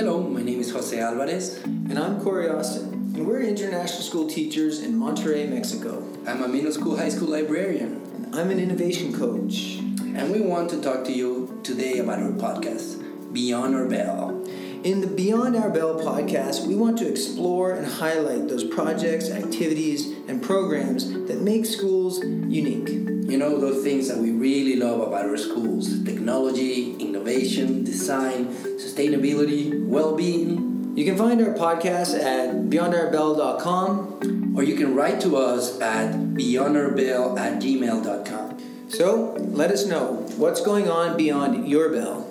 Hello, my name is Jose Alvarez. And I'm Corey Austin, and we're international school teachers in Monterrey, Mexico. I'm a middle school, high school librarian. And I'm an innovation coach. And we want to talk to you today about our podcast, Beyond Our Bell. In the Beyond Our Bell podcast, we want to explore and highlight those projects, activities, and programs that make schools unique. You know, those things that we really love about our schools technology, innovation, design, sustainability, well being. You can find our podcast at beyondourbell.com or you can write to us at beyondourbell at gmail.com. So let us know what's going on beyond your bell.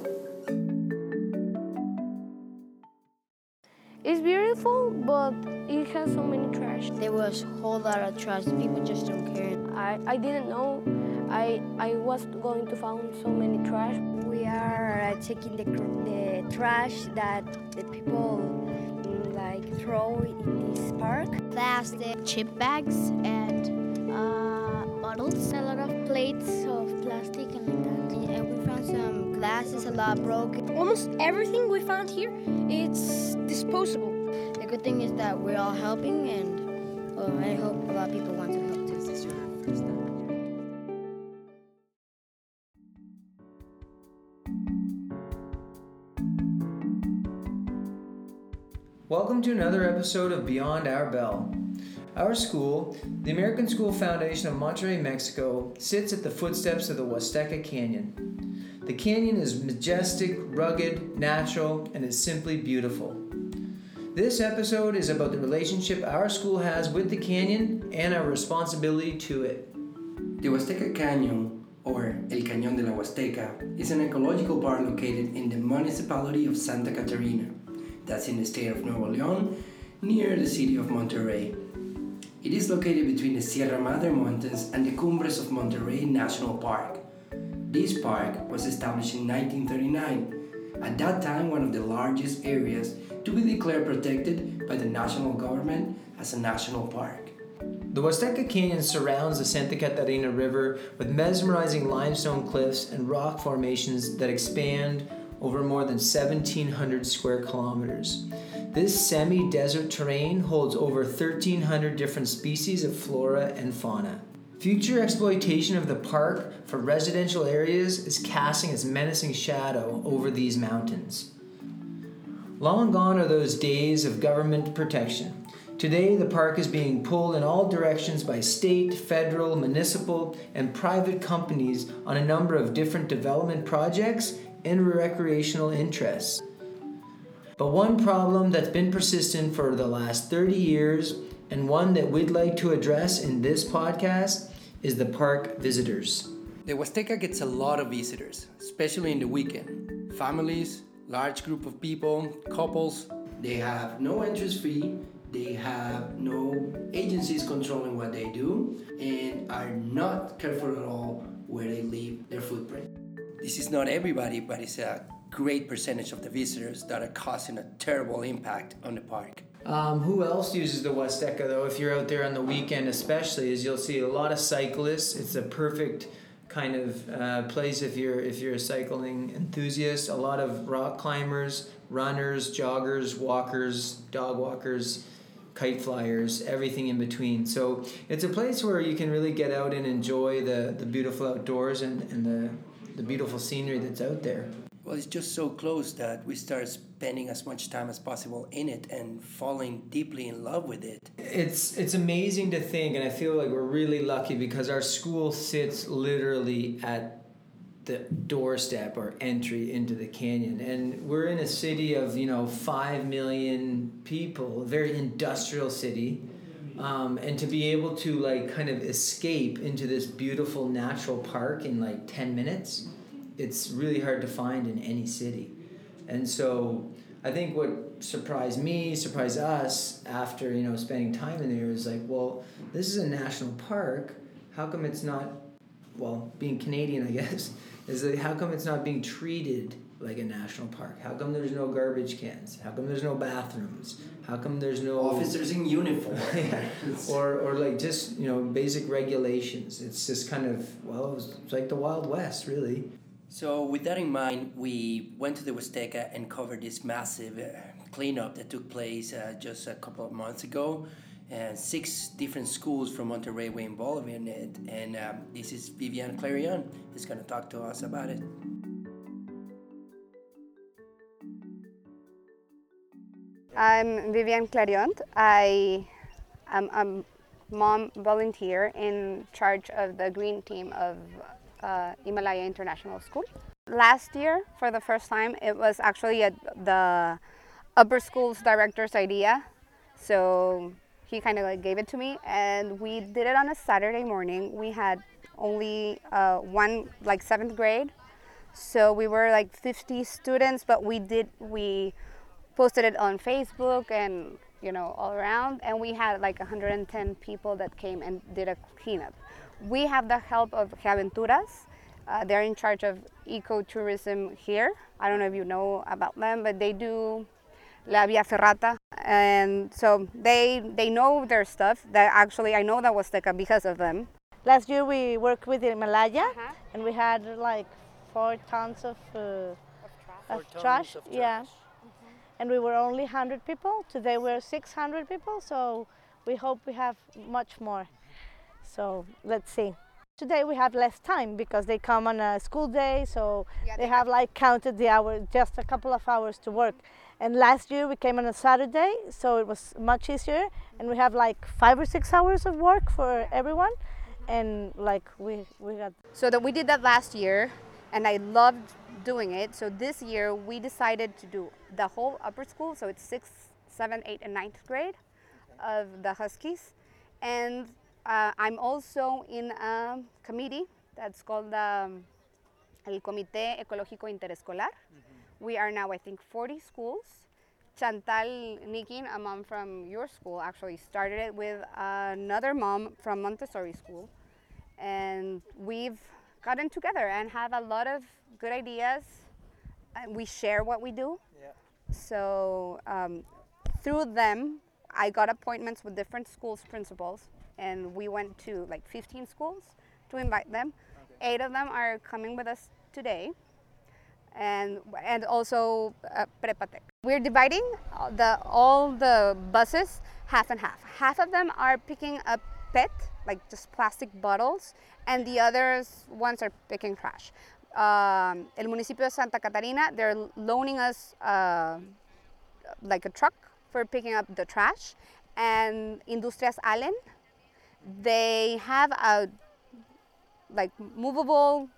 It's beautiful, but it has so many trash. There was a whole lot of trash. People just don't care. I, I didn't know I, I was going to find so many trash. We are uh, taking the, the trash that the people mm, like throw in this park. Plastic chip bags and uh, bottles. A lot of plates of plastic and like that. And we found some glasses, a lot broken. Almost everything we found here, it's disposable. The good thing is that we're all helping, and well, I hope a lot of people want to help Welcome to another episode of Beyond Our Bell. Our school, the American School Foundation of Monterrey, Mexico, sits at the footsteps of the Huasteca Canyon. The canyon is majestic, rugged, natural, and is simply beautiful. This episode is about the relationship our school has with the canyon and our responsibility to it. The Huasteca Canyon, or El Cañón de la Huasteca, is an ecological park located in the municipality of Santa Catarina that's in the state of Nuevo León, near the city of Monterrey. It is located between the Sierra Madre Mountains and the Cumbres of Monterrey National Park. This park was established in 1939, at that time one of the largest areas to be declared protected by the national government as a national park. The Huasteca Canyon surrounds the Santa Catarina River with mesmerizing limestone cliffs and rock formations that expand over more than 1,700 square kilometers. This semi desert terrain holds over 1,300 different species of flora and fauna. Future exploitation of the park for residential areas is casting its menacing shadow over these mountains. Long gone are those days of government protection. Today, the park is being pulled in all directions by state, federal, municipal, and private companies on a number of different development projects and recreational interests. But one problem that's been persistent for the last 30 years, and one that we'd like to address in this podcast, is the park visitors. The Huasteca gets a lot of visitors, especially in the weekend. Families, large group of people, couples, they have no entrance fee, they have no agencies controlling what they do, and are not careful at all where they leave their footprint this is not everybody, but it's a great percentage of the visitors that are causing a terrible impact on the park. Um, who else uses the Huasteca though? If you're out there on the weekend, especially, is you'll see a lot of cyclists. It's a perfect kind of uh, place if you're if you're a cycling enthusiast. A lot of rock climbers, runners, joggers, walkers, dog walkers, kite flyers, everything in between. So it's a place where you can really get out and enjoy the, the beautiful outdoors and, and the the beautiful scenery that's out there. Well, it's just so close that we start spending as much time as possible in it and falling deeply in love with it. It's it's amazing to think, and I feel like we're really lucky because our school sits literally at the doorstep or entry into the canyon, and we're in a city of you know five million people, a very industrial city um, and to be able to like kind of escape into this beautiful natural park in like 10 minutes it's really hard to find in any city. And so i think what surprised me surprised us after you know spending time in there is like well this is a national park. How come it's not well being canadian i guess is that how come it's not being treated like a national park? How come there's no garbage cans? How come there's no bathrooms? How come there's no officers in uniform? yeah. or or like just you know basic regulations. It's just kind of well, it's like the Wild West, really. So, with that in mind, we went to the Huasteca and covered this massive uh, cleanup that took place uh, just a couple of months ago. And six different schools from Monterrey were involved in it. And um, this is Vivian Clarion who's going to talk to us about it. I'm Vivian Clarion. I am a mom volunteer in charge of the green team of uh, Himalaya International School. Last year, for the first time, it was actually a, the upper school's director's idea. So he kind of like gave it to me, and we did it on a Saturday morning. We had only uh, one, like seventh grade, so we were like 50 students, but we did we posted it on Facebook and you know all around, and we had like 110 people that came and did a cleanup. We have the help of Geaventuras. Uh, they're in charge of ecotourism here. I don't know if you know about them, but they do La Via Ferrata, and so they they know their stuff. That actually I know that was Huasteca because of them. Last year we worked with Himalaya, Uh-huh. and we had like four tons of, uh, of Four trash. tons of Yeah, trash. And we were only 100 people. Today we're 600 people, so we hope we have much more. So let's see. Today we have less time because they come on a school day, so Yeah, they they have like counted the hours, just a couple of hours to work. And last year we came on a Saturday, so it was much easier. And we have like five or six hours of work for everyone, mm-hmm. and like we we got So that we did that last year, and I loved doing it. So this year we decided to do the whole upper school. So it's sixth, seventh, eighth, and ninth grade of the Huskies, and uh, I'm also in a committee that's called um, el Comité Ecológico Interescolar. We are now, I think, 40 schools. Chantal Nikin, a mom from your school, actually started it with another mom from Montessori school and we've gotten together and have a lot of good ideas. And we share what we do. Yeah. So um, through them, I got appointments with different schools principals, and we went to like 15 schools to invite them. Eight of them are coming with us today, and and also uh, Prepatec. We're dividing all the all the buses half and half. Half of them are picking up PET, like just plastic bottles, and the others ones are picking trash. Um, el municipio de Santa Catarina, they're loaning us uh, like a truck for picking up the trash, and Industrias Alen, they have a like movable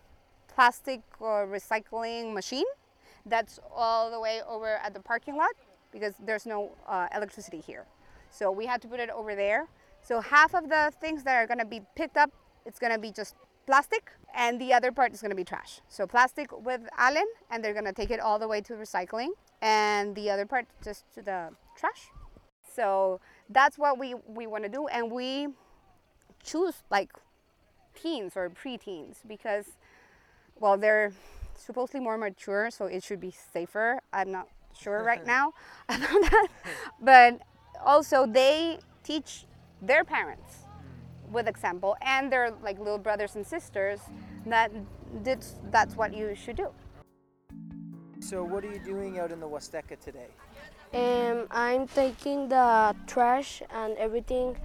plastic or recycling machine that's all the way over at the parking lot because there's no uh, electricity here. So we had to put it over there. So half of the things that are to be picked up, it's to be just plastic, and the other part is going to be trash. So plastic with Alen, and they're going to take it all the way to recycling, and the other part just to the trash. So that's what we, we want to do, and we choose like teens or preteens because, well, they're supposedly more mature, so it should be safer. I'm not sure right now about that, but also they teach their parents with example and their like little brothers and sisters that that's, that's what you should do. So, what are you doing out in the Huasteca today? Um, I'm taking the trash and everything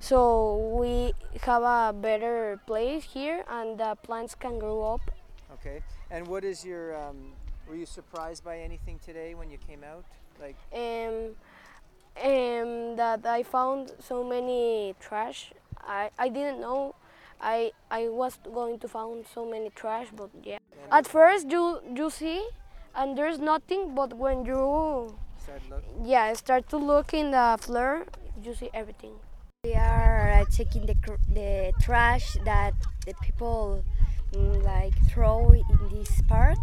so we have a better place here and the plants can grow up. Okay. And what is your? Um, were you surprised by anything today when you came out? Like, Um, um, that I found so many trash. I, I didn't know I I was going to find so many trash, but yeah. At first you you see, and there's nothing, but when you start yeah start to look in the floor, you see everything. We are uh, checking the, cr- the trash that the people mm, like throw in this park.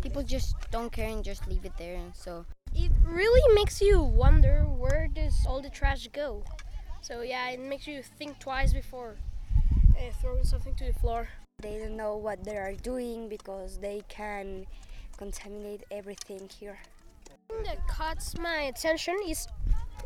People just don't care and just leave it there, and so it really makes you wonder where does all the trash go. So yeah, it makes you think twice before uh, throwing something to the floor. They don't know what they are doing because they can contaminate everything here. thing that caught my attention is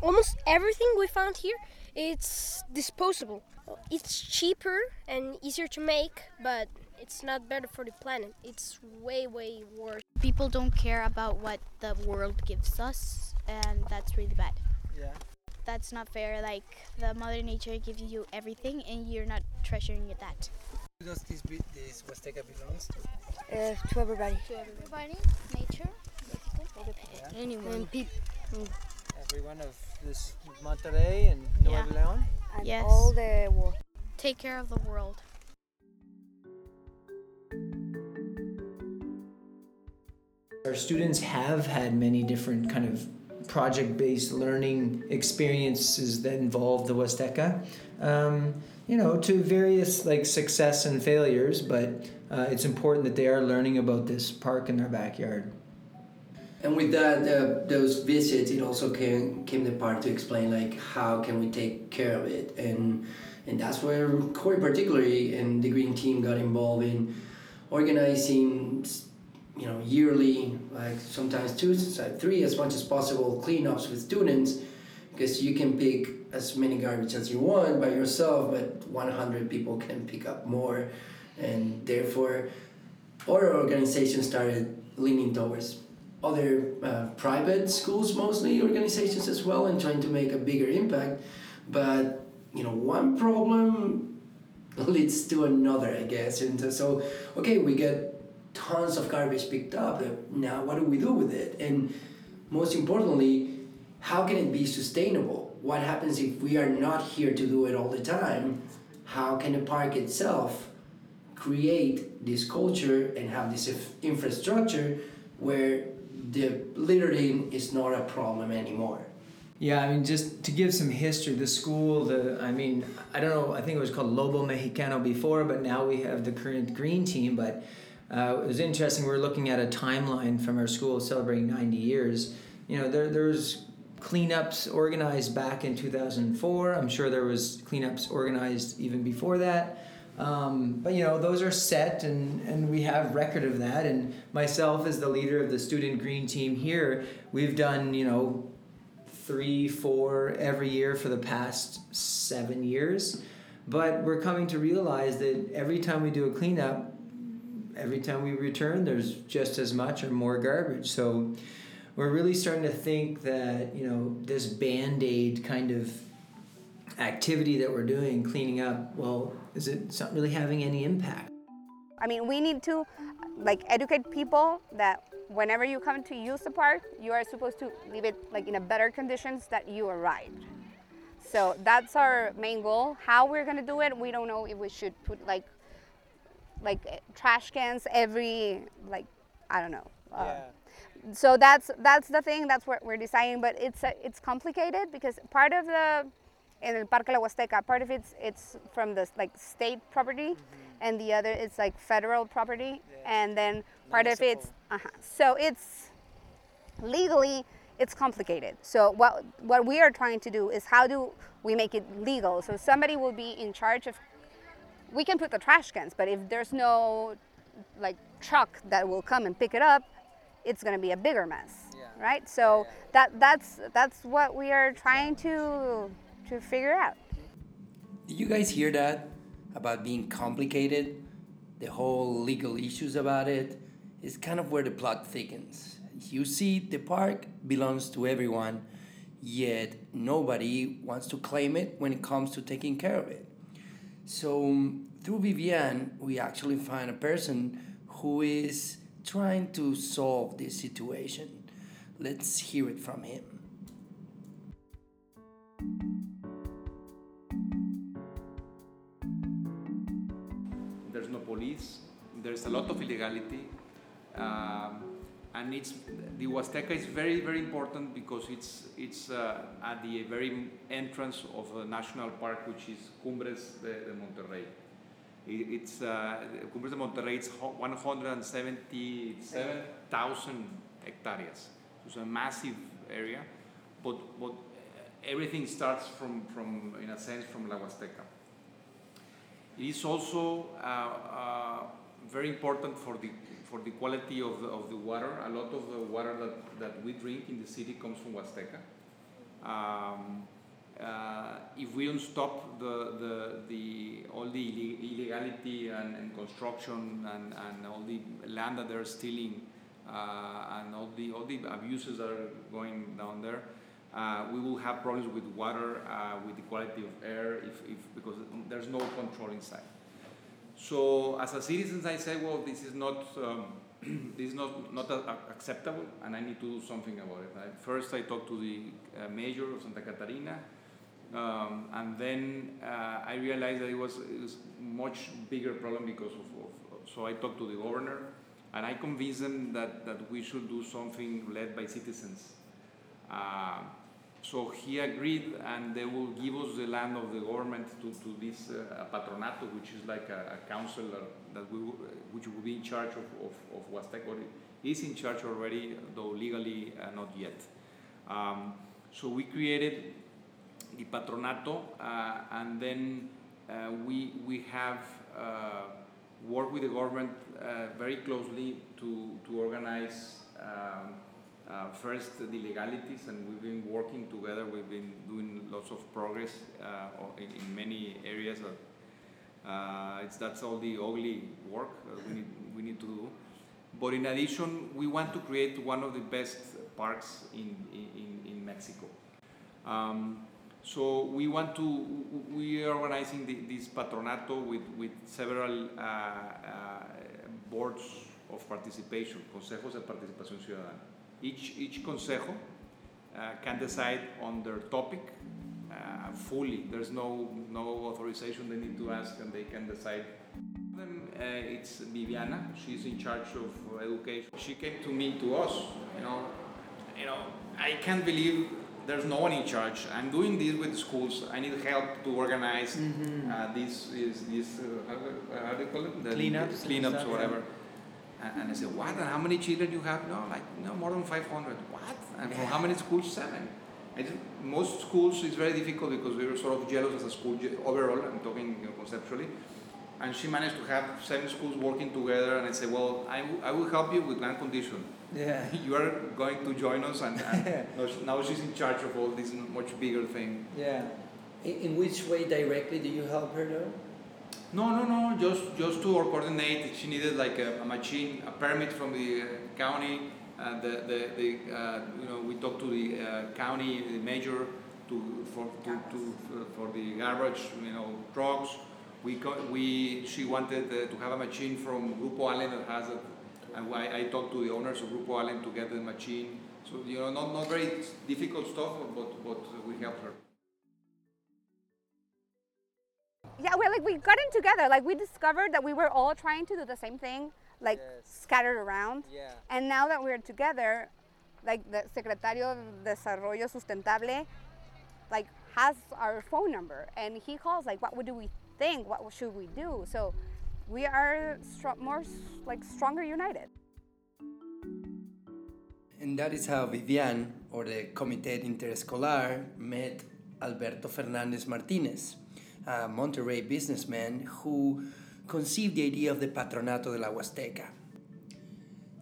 almost everything we found here. It's disposable. It's cheaper and easier to make, but it's not better for the planet. It's way, way worse. People don't care about what the world gives us, and that's really bad. Yeah. That's not fair. Like the Mother Nature gives you everything, and you're not treasuring it that. Who does this be, this Huasteca belongs to? Uh, to everybody. To everybody, nature, Anyone. And peop- Everyone of this Monterrey and Nuevo Yeah. Leon. And Yes. all the world. take care of the world. Our students have had many different kind of project-based learning experiences that involve the Huasteca. Um, you know, to various like success and failures, but uh, it's important that they are learning about this park in their backyard. And with that, uh, those visits, it also came came the part to explain like how can we take care of it, and and that's where Corey particularly and the green team got involved in organizing, you know, yearly, like sometimes two, like three, as much as possible cleanups with students, because you can pick as many garbage as you want by yourself, but 100 people can pick up more, and therefore, our organization started leaning towards other uh, private schools mostly organizations as well and trying to make a bigger impact. But you know one problem leads to another i guess. And so okay we get tons of garbage picked up now what do we do with it and most importantly how can it be sustainable what happens if we are not here to do it all the time how can the park itself create this culture and have this infrastructure where the littering is not a problem anymore. Yeah, I mean, just to give some history, the school, the I mean, I don't know, I think it was called Lobo Mexicano before, but now we have the current green team. But uh, it was interesting. We are looking at a timeline from our school celebrating 90 years. You know, there there's cleanups organized back in 2004. I'm sure there was cleanups organized even before that. Um, but you know those are set and, and we have record of that and myself as the leader of the student green team here we've done you know three four every year for the past seven years but we're coming to realize that every time we do a cleanup every time we return there's just as much or more garbage so we're really starting to think that you know this band-aid kind of activity that we're doing cleaning up well is it not really having any impact I mean, we need to like educate people that whenever you come to use the park, you are supposed to leave it like in a better conditions that you arrived. So that's our main goal. How we're gonna do it, we don't know if we should put like like eh, trash cans every like I don't know. Uh, so that's that's the thing. That's what we're deciding. But it's uh, it's complicated because part of the in el Parque La Huasteca, part of it's it's from the like state property, and the other is like federal property, and then part of it's uh-huh. so it's legally it's complicated. So what what we are trying to do is how do we make it legal? So somebody will be in charge of. We can put the trash cans, but if there's no like truck that will come and pick it up, it's going to be a bigger mess, right? So that that's that's what we are trying to to figure out. Did you guys hear that about being complicated? The whole legal issues about it is kind of where the plot thickens. You see, the park belongs to everyone, yet nobody wants to claim it when it comes to taking care of it. So, um, through Vivian, we actually find a person who is trying to solve this situation. Let's hear it from him. There's no police. There's a lot of illegality, um, and it's the Huasteca is very very important because it's it's uh, at the very entrance of a national park, which is Cumbres de, de Monterrey. It, it's uh, Cumbres de Monterrey. It's 177,000 hectares. It's a massive area, but but everything starts from from in a sense from La Huasteca. It is also uh, uh, very important for the for the quality of the, of the water. A lot of the water that, that we drink in the city comes from Huasteca. Um, uh, if we don't stop the, the, the, all the illegality and, and construction and, and all the land that they're stealing uh, and all the, all the abuses that are going down there, uh, we will have problems with water, uh, with the quality of air, if, if, because there's no control inside. So as a citizen, I say, well, this is not, um, this is not, not acceptable, and I need to do something about it. I, first, I talked to the uh, mayor of Santa Catarina, um, and then uh, I realized that it was, it was much bigger problem because of, of, so I talked to the governor, and I convinced them that, that we should do something led by citizens. Uh, so he agreed, and they will give us the land of the government to, to this uh, patronato, which is like a, a council that we, which will be in charge of, of, of Huasteco. Is in charge already, though legally uh, not yet. Um, so we created the patronato, uh, and then uh, we we have uh, worked with the government uh, very closely to to organize. Um, uh, first, the legalities, and we've been working together. We've been doing lots of progress uh, in, in, many areas. Uh, it's that's all the ugly work we need we need to do. But in addition, we want to create one of the best parks in in, in Mexico. Um, so we want to we are organizing the, this patronato with with several uh, uh, boards of participation, consejos de participación ciudadana each, each consejo uh, can decide on their topic uh, fully. There's no, no authorization they need to ask and they can decide. Them, uh, it's Viviana. She's in charge of education. She came to me, to us. You know, you know, I can't believe there's no one in charge. I'm doing this with schools. I need help to organize mm-hmm. uh, this, this, this uh, how, do you call it? The cleanups, cleanups, or whatever. And I said, what? And how many children you have? No, like, no, more than 500. What? And from how many schools? Seven. most schools it's very difficult because we were sort of jealous as a school overall, I'm talking you know, conceptually. And she managed to have seven schools working together, and I said, well, I, w- I will help you with one condition. Yeah. you are going to join us, and, and now she's in charge of all this much bigger thing. Yeah. In, in which way directly do you help her though? No, no, no. Just just to coordinate. She needed like a, a machine, a permit from the uh, county. Uh, the the, the uh, you know we talked to the county the major to for to, to for the garbage you know trucks. We we she wanted to have a machine from Grupo Alen that has it, and I, I talked to the owners of Grupo Alen to get the machine. So you know not not very difficult stuff, but but we helped her. Yeah, we like we got in together. Like we discovered that we were all trying to do the same thing, like yes. scattered around. Yeah. And now that we're together, like the Secretario de Desarrollo Sustentable, like has our phone number, and he calls like, what do we think? What should we do? So we are str- more like stronger united. And that is how Vivian, or the Comité Interescolar, met Alberto Fernandez Martinez a Monterrey businessman who conceived the idea of the Patronato de la Huasteca.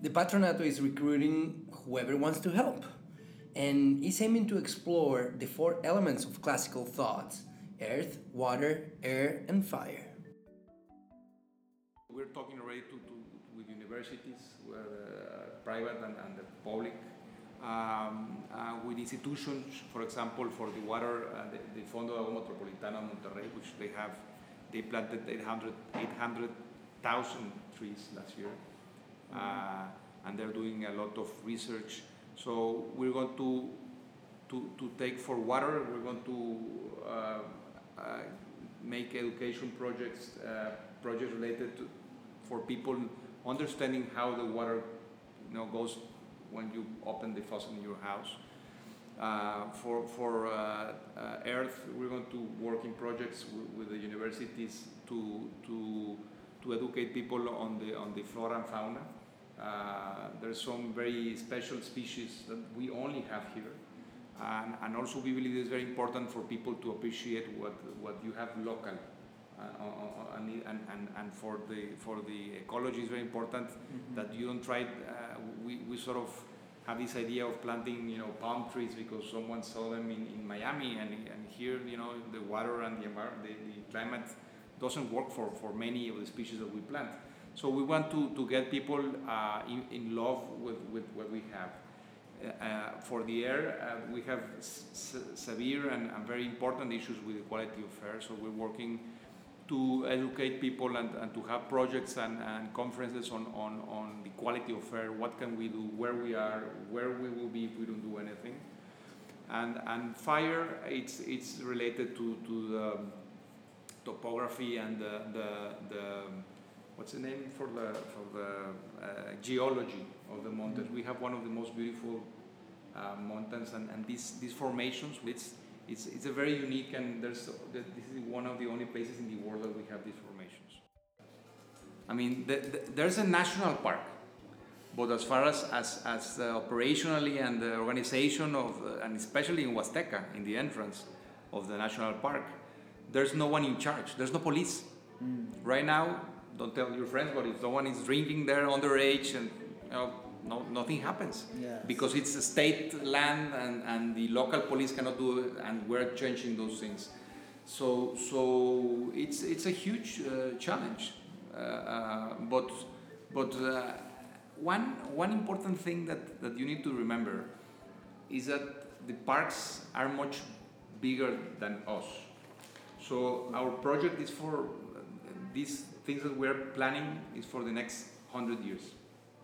The Patronato is recruiting whoever wants to help and is aiming to explore the four elements of classical thoughts earth, water, air, and fire. We're talking already to, to with universities, uh, private and, and the public, um, uh, with institutions, for example, for the water, uh, the, the Fondo de Agua Metropolitana de Monterrey, which they have, they planted 800,000 800, trees last year. Uh, and they're doing a lot of research. So we're going to, to, to take for water, we're going to uh, uh, make education projects, uh, projects related to, for people understanding how the water you know, goes when you open the faucet in your house. Uh, for for uh, uh, Earth, we're going to work in projects with the universities to to to educate people on the on the flora and fauna. Uh, there's some very special species that we only have here, and, and also we believe it's very important for people to appreciate what what you have local. Uh, uh, and, and, and for the for the ecology is very important mm -hmm. that you don't try we, we sort of have this idea of planting, you know, palm trees because someone saw them in, in Miami, and, and here, you know, the water and the, the, the climate doesn't work for, for many of the species that we plant. So we want to, to get people uh, in, in love with, with what we have. Uh, for the air, uh, we have s- severe and, and, very important issues with the quality of air. So we're working to educate people and, and to have projects and, and conferences on, on, on the quality of air. What can we do? Where we are? Where we will be if we don't do anything? And and fire, it's it's related to, to the topography and the, the, the what's the name for the for the uh, geology of the mountains. We have one of the most beautiful uh, mountains, and, and these these formations. It's it's it's a very unique, and there's this is one of the only places in the world that we have these formations. I mean, the, the, there's a national park, but as far as as, as uh, operationally and the organization of, uh, and especially in Huasteca, in the entrance of the national park, there's no one in charge. There's no police. Mm. Right now, don't tell your friends, but if someone is drinking there underage and you know, no, nothing happens yes. because it's a state land and, and the local police cannot do it, and we're changing those things. So, so it's, it's a huge uh, challenge. Uh, uh, but but uh, one, one important thing that, that you need to remember is that the parks are much bigger than us. So our project is for these things that we're planning is for the next hundred years.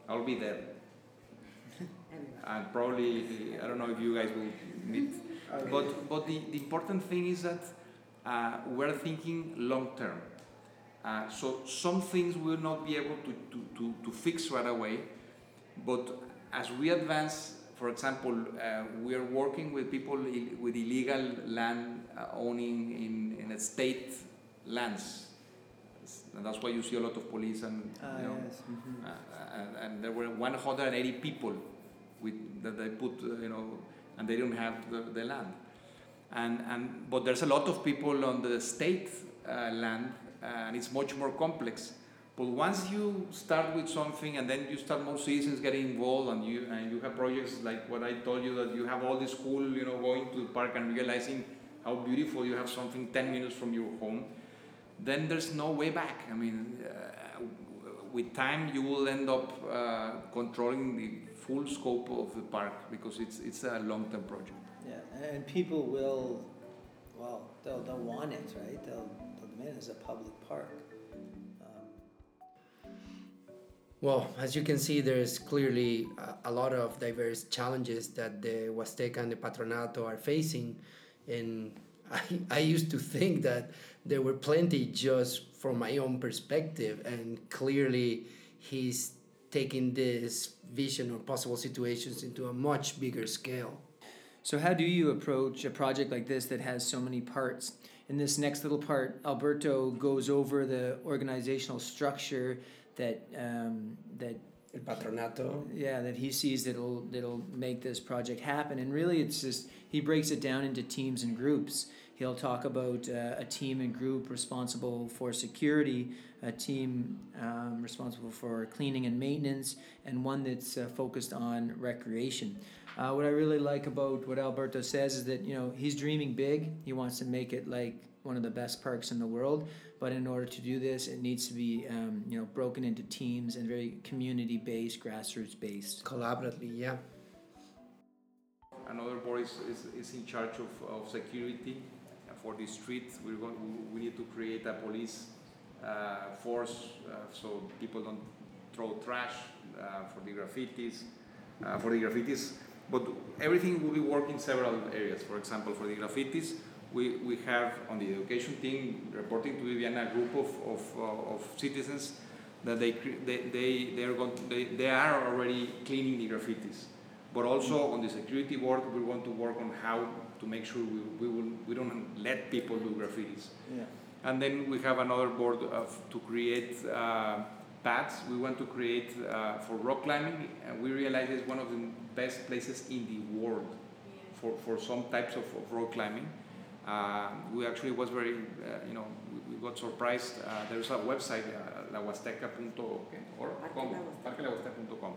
I'll be there. And probably I don't know if you guys will meet. But but the, the important thing is that uh, we're thinking long term. Uh, so some things we'll not be able to, to, to, to, fix right away, but as we advance, for example, uh, we are working with people with illegal land uh, owning in, in state lands. And that's why you see a lot of police and you know, yes. mm-hmm. and, and, there were 180 people with, that they put, you know, and they don't have the, the land. And, and, but there's a lot of people on the state uh, land and it's much more complex. But once you start with something and then you start more citizens getting involved and you and you have projects like what I told you that you have all this cool, you know, going to the park and realizing how beautiful you have something 10 minutes from your home, then there's no way back. I mean, uh, with time you will end up uh, controlling the full scope of the park because it's it's a long-term project. Yeah, and people will, well, they'll, they'll want it, right? They'll in as a public park. Um, well, as you can see, there's clearly a, a, lot of diverse challenges that the Huasteca and the Patronato are facing. And I, I used to think that there were plenty just from my own perspective, and clearly he's taking this vision or possible situations into a much bigger scale. So, how do you approach a project like this that has so many parts? in this next little part, Alberto goes over the organizational structure that um, that El patronato. Yeah, that he sees that'll that'll make this project happen. And really, it's just he breaks it down into teams and groups. He'll talk about uh, a team and group responsible for security, a team um, responsible for cleaning and maintenance, and one that's uh, focused on recreation. Uh, what I really like about what Alberto says is that you know he's dreaming big. He wants to make it like one of the best parks in the world. But in order to do this, it needs to be um, you know broken into teams and very community based, grassroots based. Collaboratively, yeah. Another board is, is, is in charge of, of security for the street. We're going, we need to create a police uh, force uh, so people don't throw trash uh, for the graffitis. Uh, for the graffitis, but everything will be working several areas. For example, for the graffitis, we, we have on the education team reporting to Viviana a group of, of, of citizens that they, they, they, they, are going to, they, they are already cleaning the graffitis. But also on the security board, we want to work on how to make sure we, we, will, we don't let people do graffitis. Yeah. And then we have another board of, to create uh, paths. We want to create uh, for rock climbing, and we realize it's one of the best places in the world for, for some types of, of rock climbing. Uh, we actually was very, uh, you know, we, we got surprised. Uh, there's a website, uh, lahuasteca.com,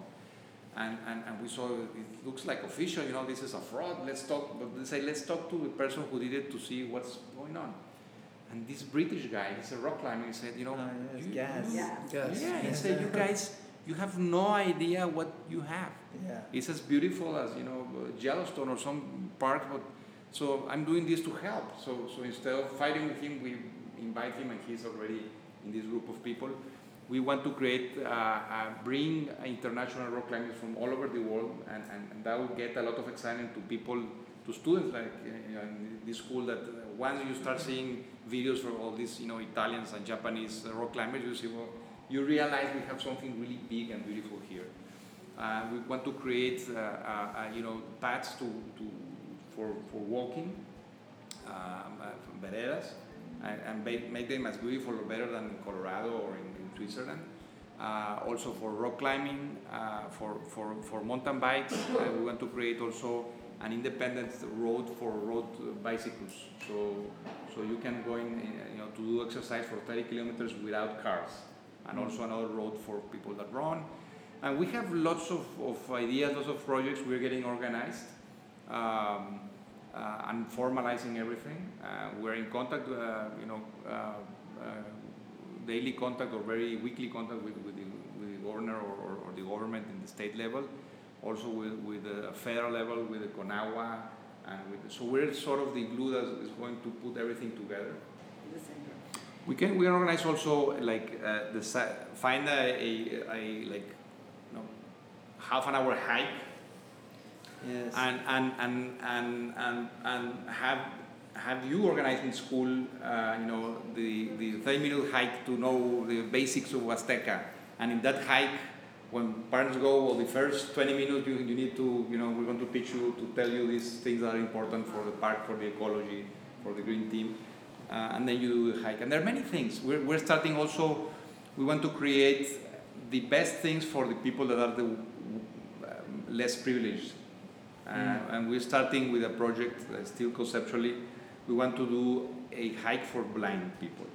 and, and, and we saw it looks like official, you know, this is a fraud. Let's talk, but they say let's talk to the person who did it to see what's going on. And this British guy, he's a rock climber, he said, you know, Oh, yes, you, gas. you- Yeah. Gas. yeah, he Yeah. said, you guys, you have no idea what you have. Yeah. It's as beautiful as you know Yellowstone or some park, but so I'm doing this to help. So so instead of fighting with him, we invite him, and he's already in this group of people. We want to create, uh, uh, bring international rock climbers from all over the world, and, and, and that will get a lot of excitement to people, to students like you know, in this school. That uh, once you start seeing videos for all these, you know, Italians and Japanese rock climbers, you see, well, you realize we have something really big and beautiful here. Uh, we want to create, uh, uh, you know, paths to, to for, for walking, um, from veredas, and, and make, them as beautiful or better than in Colorado or in Switzerland. Uh, also for rock climbing, uh, for, for, for mountain bikes, uh, we want to create also an independent road for road bicycles. So, so you can go in, you know, to do exercise for 30 kilometers without cars, and also another road for people that run. And we have lots of, of ideas, lots of projects we're getting organized um, uh, and formalizing everything. Uh, we're in contact, uh, you know, daily contact or very weekly contact with, with, the, with the governor or, or, or the government in the state level, also with, with the federal level, with the CONAGUA, and with, so we're sort of the glue that is going to put everything together. We can we organize also like uh, the find a, a, a like you know half an hour hike Yes. and and and and and, and have have you organized in school uh, you know the the 30 minute hike to know the basics of Huasteca and in that hike when parents go well the first 20 minutes you, you need to you know we're going to teach you to tell you these things that are important for the park for the ecology for the green team uh, and then you do the hike. And there are many things. We're, we're starting also we want to create the best things for the people that are the um, less privileged. Uh, and we're starting with a project still conceptually. We want to do a hike for blind people.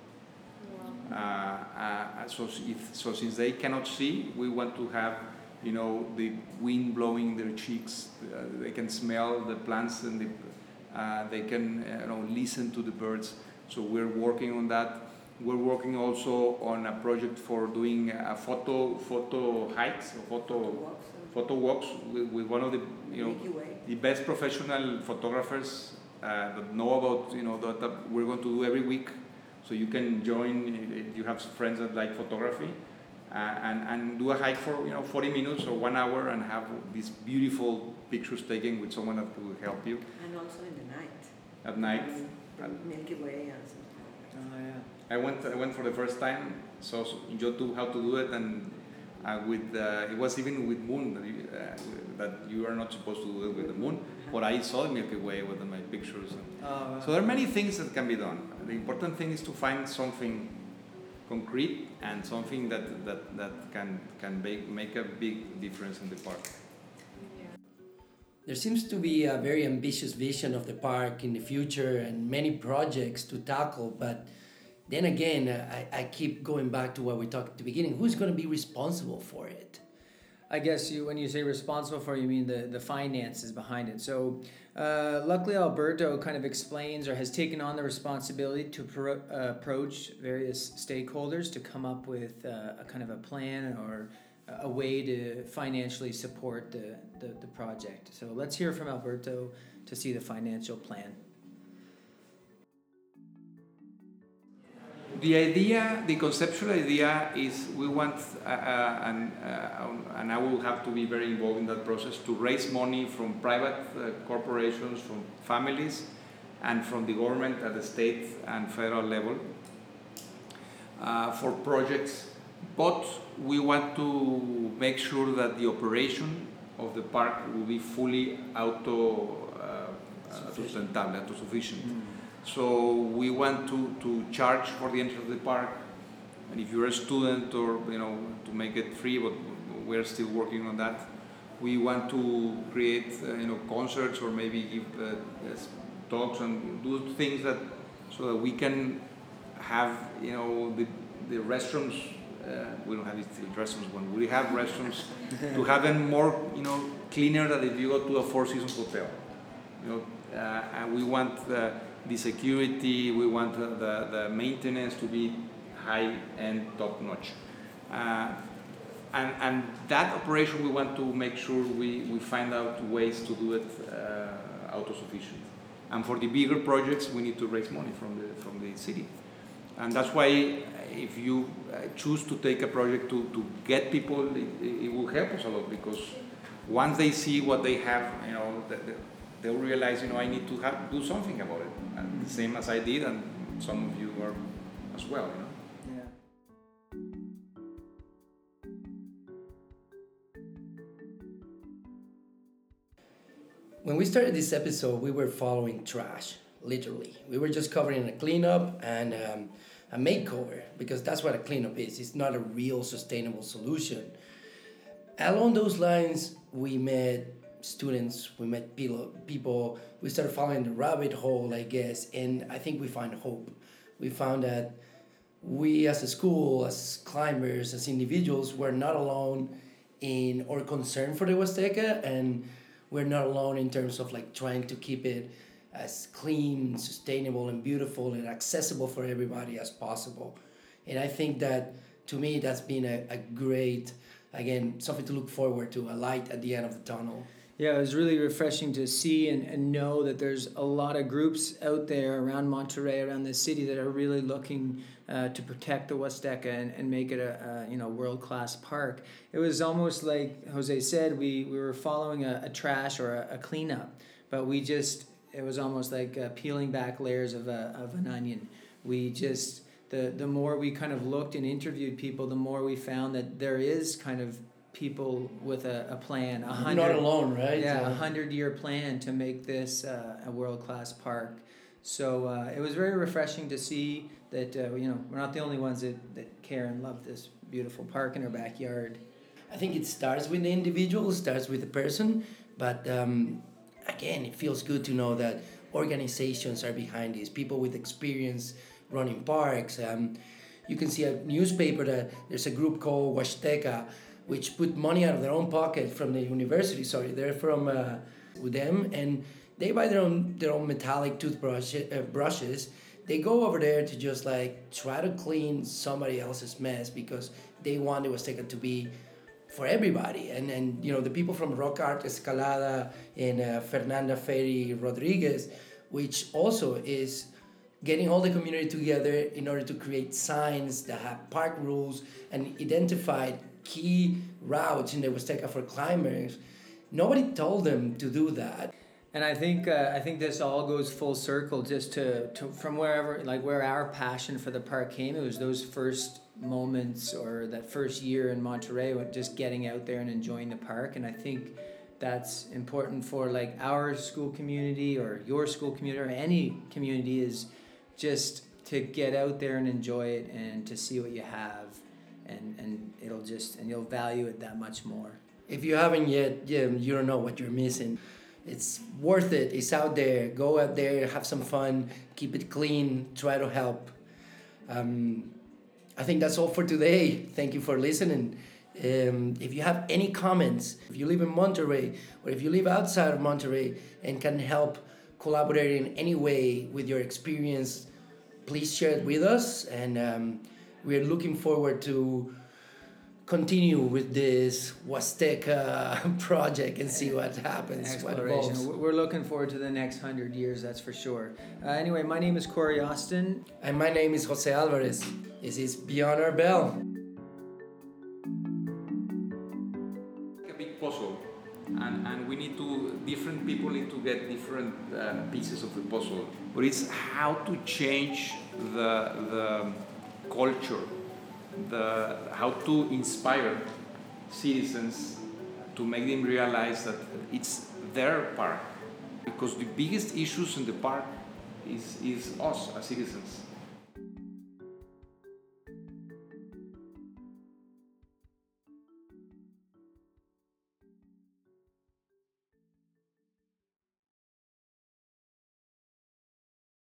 Uh, uh, so, if, so since they cannot see, we want to have, you know, the wind blowing their cheeks. Uh, they can smell the plants and the, uh, they can, uh, you know, listen to the birds. So we're working on that. We're working also on a project for doing a photo photo hikes, or photo photo walks with, with one of the you know the best professional photographers uh, that know about you know that, that we're going to do every week. So you can join if you have friends that like photography, uh, and and do a hike for you know 40 minutes or one hour and have these beautiful pictures taken with someone that will help you And also in the night. at night. The Milky Way and something. Oh, yeah. I went I went for the first time, so, so in YouTube how to do it, and uh, with uh, it was even with moon that you, uh, that you are not supposed to do it with the moon, but I saw the Milky Way with my pictures. And Oh, wow. So there are many things that can be done. The important thing is to find something concrete and something that that, that can can make, make a big difference in the park. There seems to be a very ambitious vision of the park in the future and many projects to tackle, but then again, I, I keep going back to what we talked at the beginning. Who's going to be responsible for it? I guess you, when you say responsible for, you mean the, the finances behind it. So, uh, luckily, Alberto kind of explains or has taken on the responsibility to pro- uh, approach various stakeholders to come up with uh, a kind of a plan or a way to financially support the, the, the project. So, let's hear from Alberto to see the financial plan. The idea, the conceptual idea is we want, uh, uh, and, uh, and I will have to be very involved in that process, to raise money from private uh, corporations, from families, and from the government at the state and federal level uh, for projects. But we want to make sure that the operation of the park will be fully auto uh, uh, sustentable, auto-sufficient. So we want to, to charge for the entry of the park, and if you're a student or you know to make it free, but we're still working on that. We want to create uh, you know concerts or maybe give uh, talks and do things that so that we can have you know the, the restrooms Uh, we don't have distilled restrooms. When we have restrooms, to have them more, you know, cleaner than if you go to a Four Seasons hotel. You know, uh, and we want the, the security, we want the, the, the maintenance to be high and top notch. Uh, and, and that operation we want to make sure we, we find out ways to do it uh, auto-sufficient. And for the bigger projects, we need to raise money from the, from the city. And that's why if you uh, choose to take a project to, to get people, it, it will help us a lot because once they see what they have, you know, they'll realize, you know, I need to have, do something about it. And the same as I did, and some of you are as well, you know. When we started this episode, we were following trash, literally. We were just covering a cleanup and um, a makeover because that's what a cleanup is. It's not a real sustainable solution. Along those lines, we met students, we met people, we started following the rabbit hole, I guess, and I think we find hope. We found that we as a school, as climbers, as individuals, were not alone in our concern for the Huasteca, and we're not alone in terms of like trying to keep it as clean, sustainable, and beautiful and accessible for everybody as possible. And I think that to me, that's been a, a great, again, something to look forward to, a light at the end of the tunnel. Yeah, it was really refreshing to see and, and know that there's a lot of groups out there around Monterrey, around the city, that are really looking uh, to protect the Huasteca and, and make it a, a you know world class park. It was almost like Jose said, we, we were following a, a trash or a, a cleanup, but we just it was almost like uh, peeling back layers of, a, of an onion. We just the the more we kind of looked and interviewed people, the more we found that there is kind of people with a, a plan. A hundred, not alone, right? Yeah, a hundred year plan to make this uh, a world class park. So uh, it was very refreshing to see that uh, you know we're not the only ones that, that care and love this beautiful park in our backyard. I think it starts with the individual, starts with the person, but um, again, it feels good to know that organizations are behind this, people with experience running parks. Um, you can see a newspaper that there's a group called Huasteca, which put money out of their own pocket from the university. Sorry, they're from uh, UDEM, and they buy their own their own metallic toothbrush uh, brushes. They go over there to just like try to clean somebody else's mess because they want the Huasteca to be for everybody. And, and you know, the people from Rock Art Escalada and uh, Fernanda Ferry Rodriguez, which also is getting all the community together in order to create signs that have park rules and identified key routes in the Huasteca for climbers. Nobody told them to do that. And I think uh, I think this all goes full circle just to, to from wherever like where our passion for the park came. It was those first moments or that first year in Monterrey, just getting out there and enjoying the park. And I think that's important for like our school community or your school community or any community is just to get out there and enjoy it and to see what you have and, and it'll just and you'll value it that much more. If you haven't yet, yeah, you don't know what you're missing. It's worth it. It's out there. Go out there, have some fun, keep it clean, try to help. Um, I think that's all for today. Thank you for listening. Um, if you have any comments, if you live in Monterrey or if you live outside of Monterrey and can help collaborate in any way with your experience, please share it with us. And um, we're looking forward to continue with this Huasteca project and see what happens. What We're looking forward to the next hundred years, that's for sure. Uh, anyway, my name is Corey Austin. And my name is Jose Alvarez. This is Beyond Our Bell. A big puzzle, and, and we need to, different people need to get different uh, pieces of the puzzle. But it's how to change the, the culture the, how to inspire citizens to make them realize that it's their park. Because the biggest issues in the park is, is us as citizens.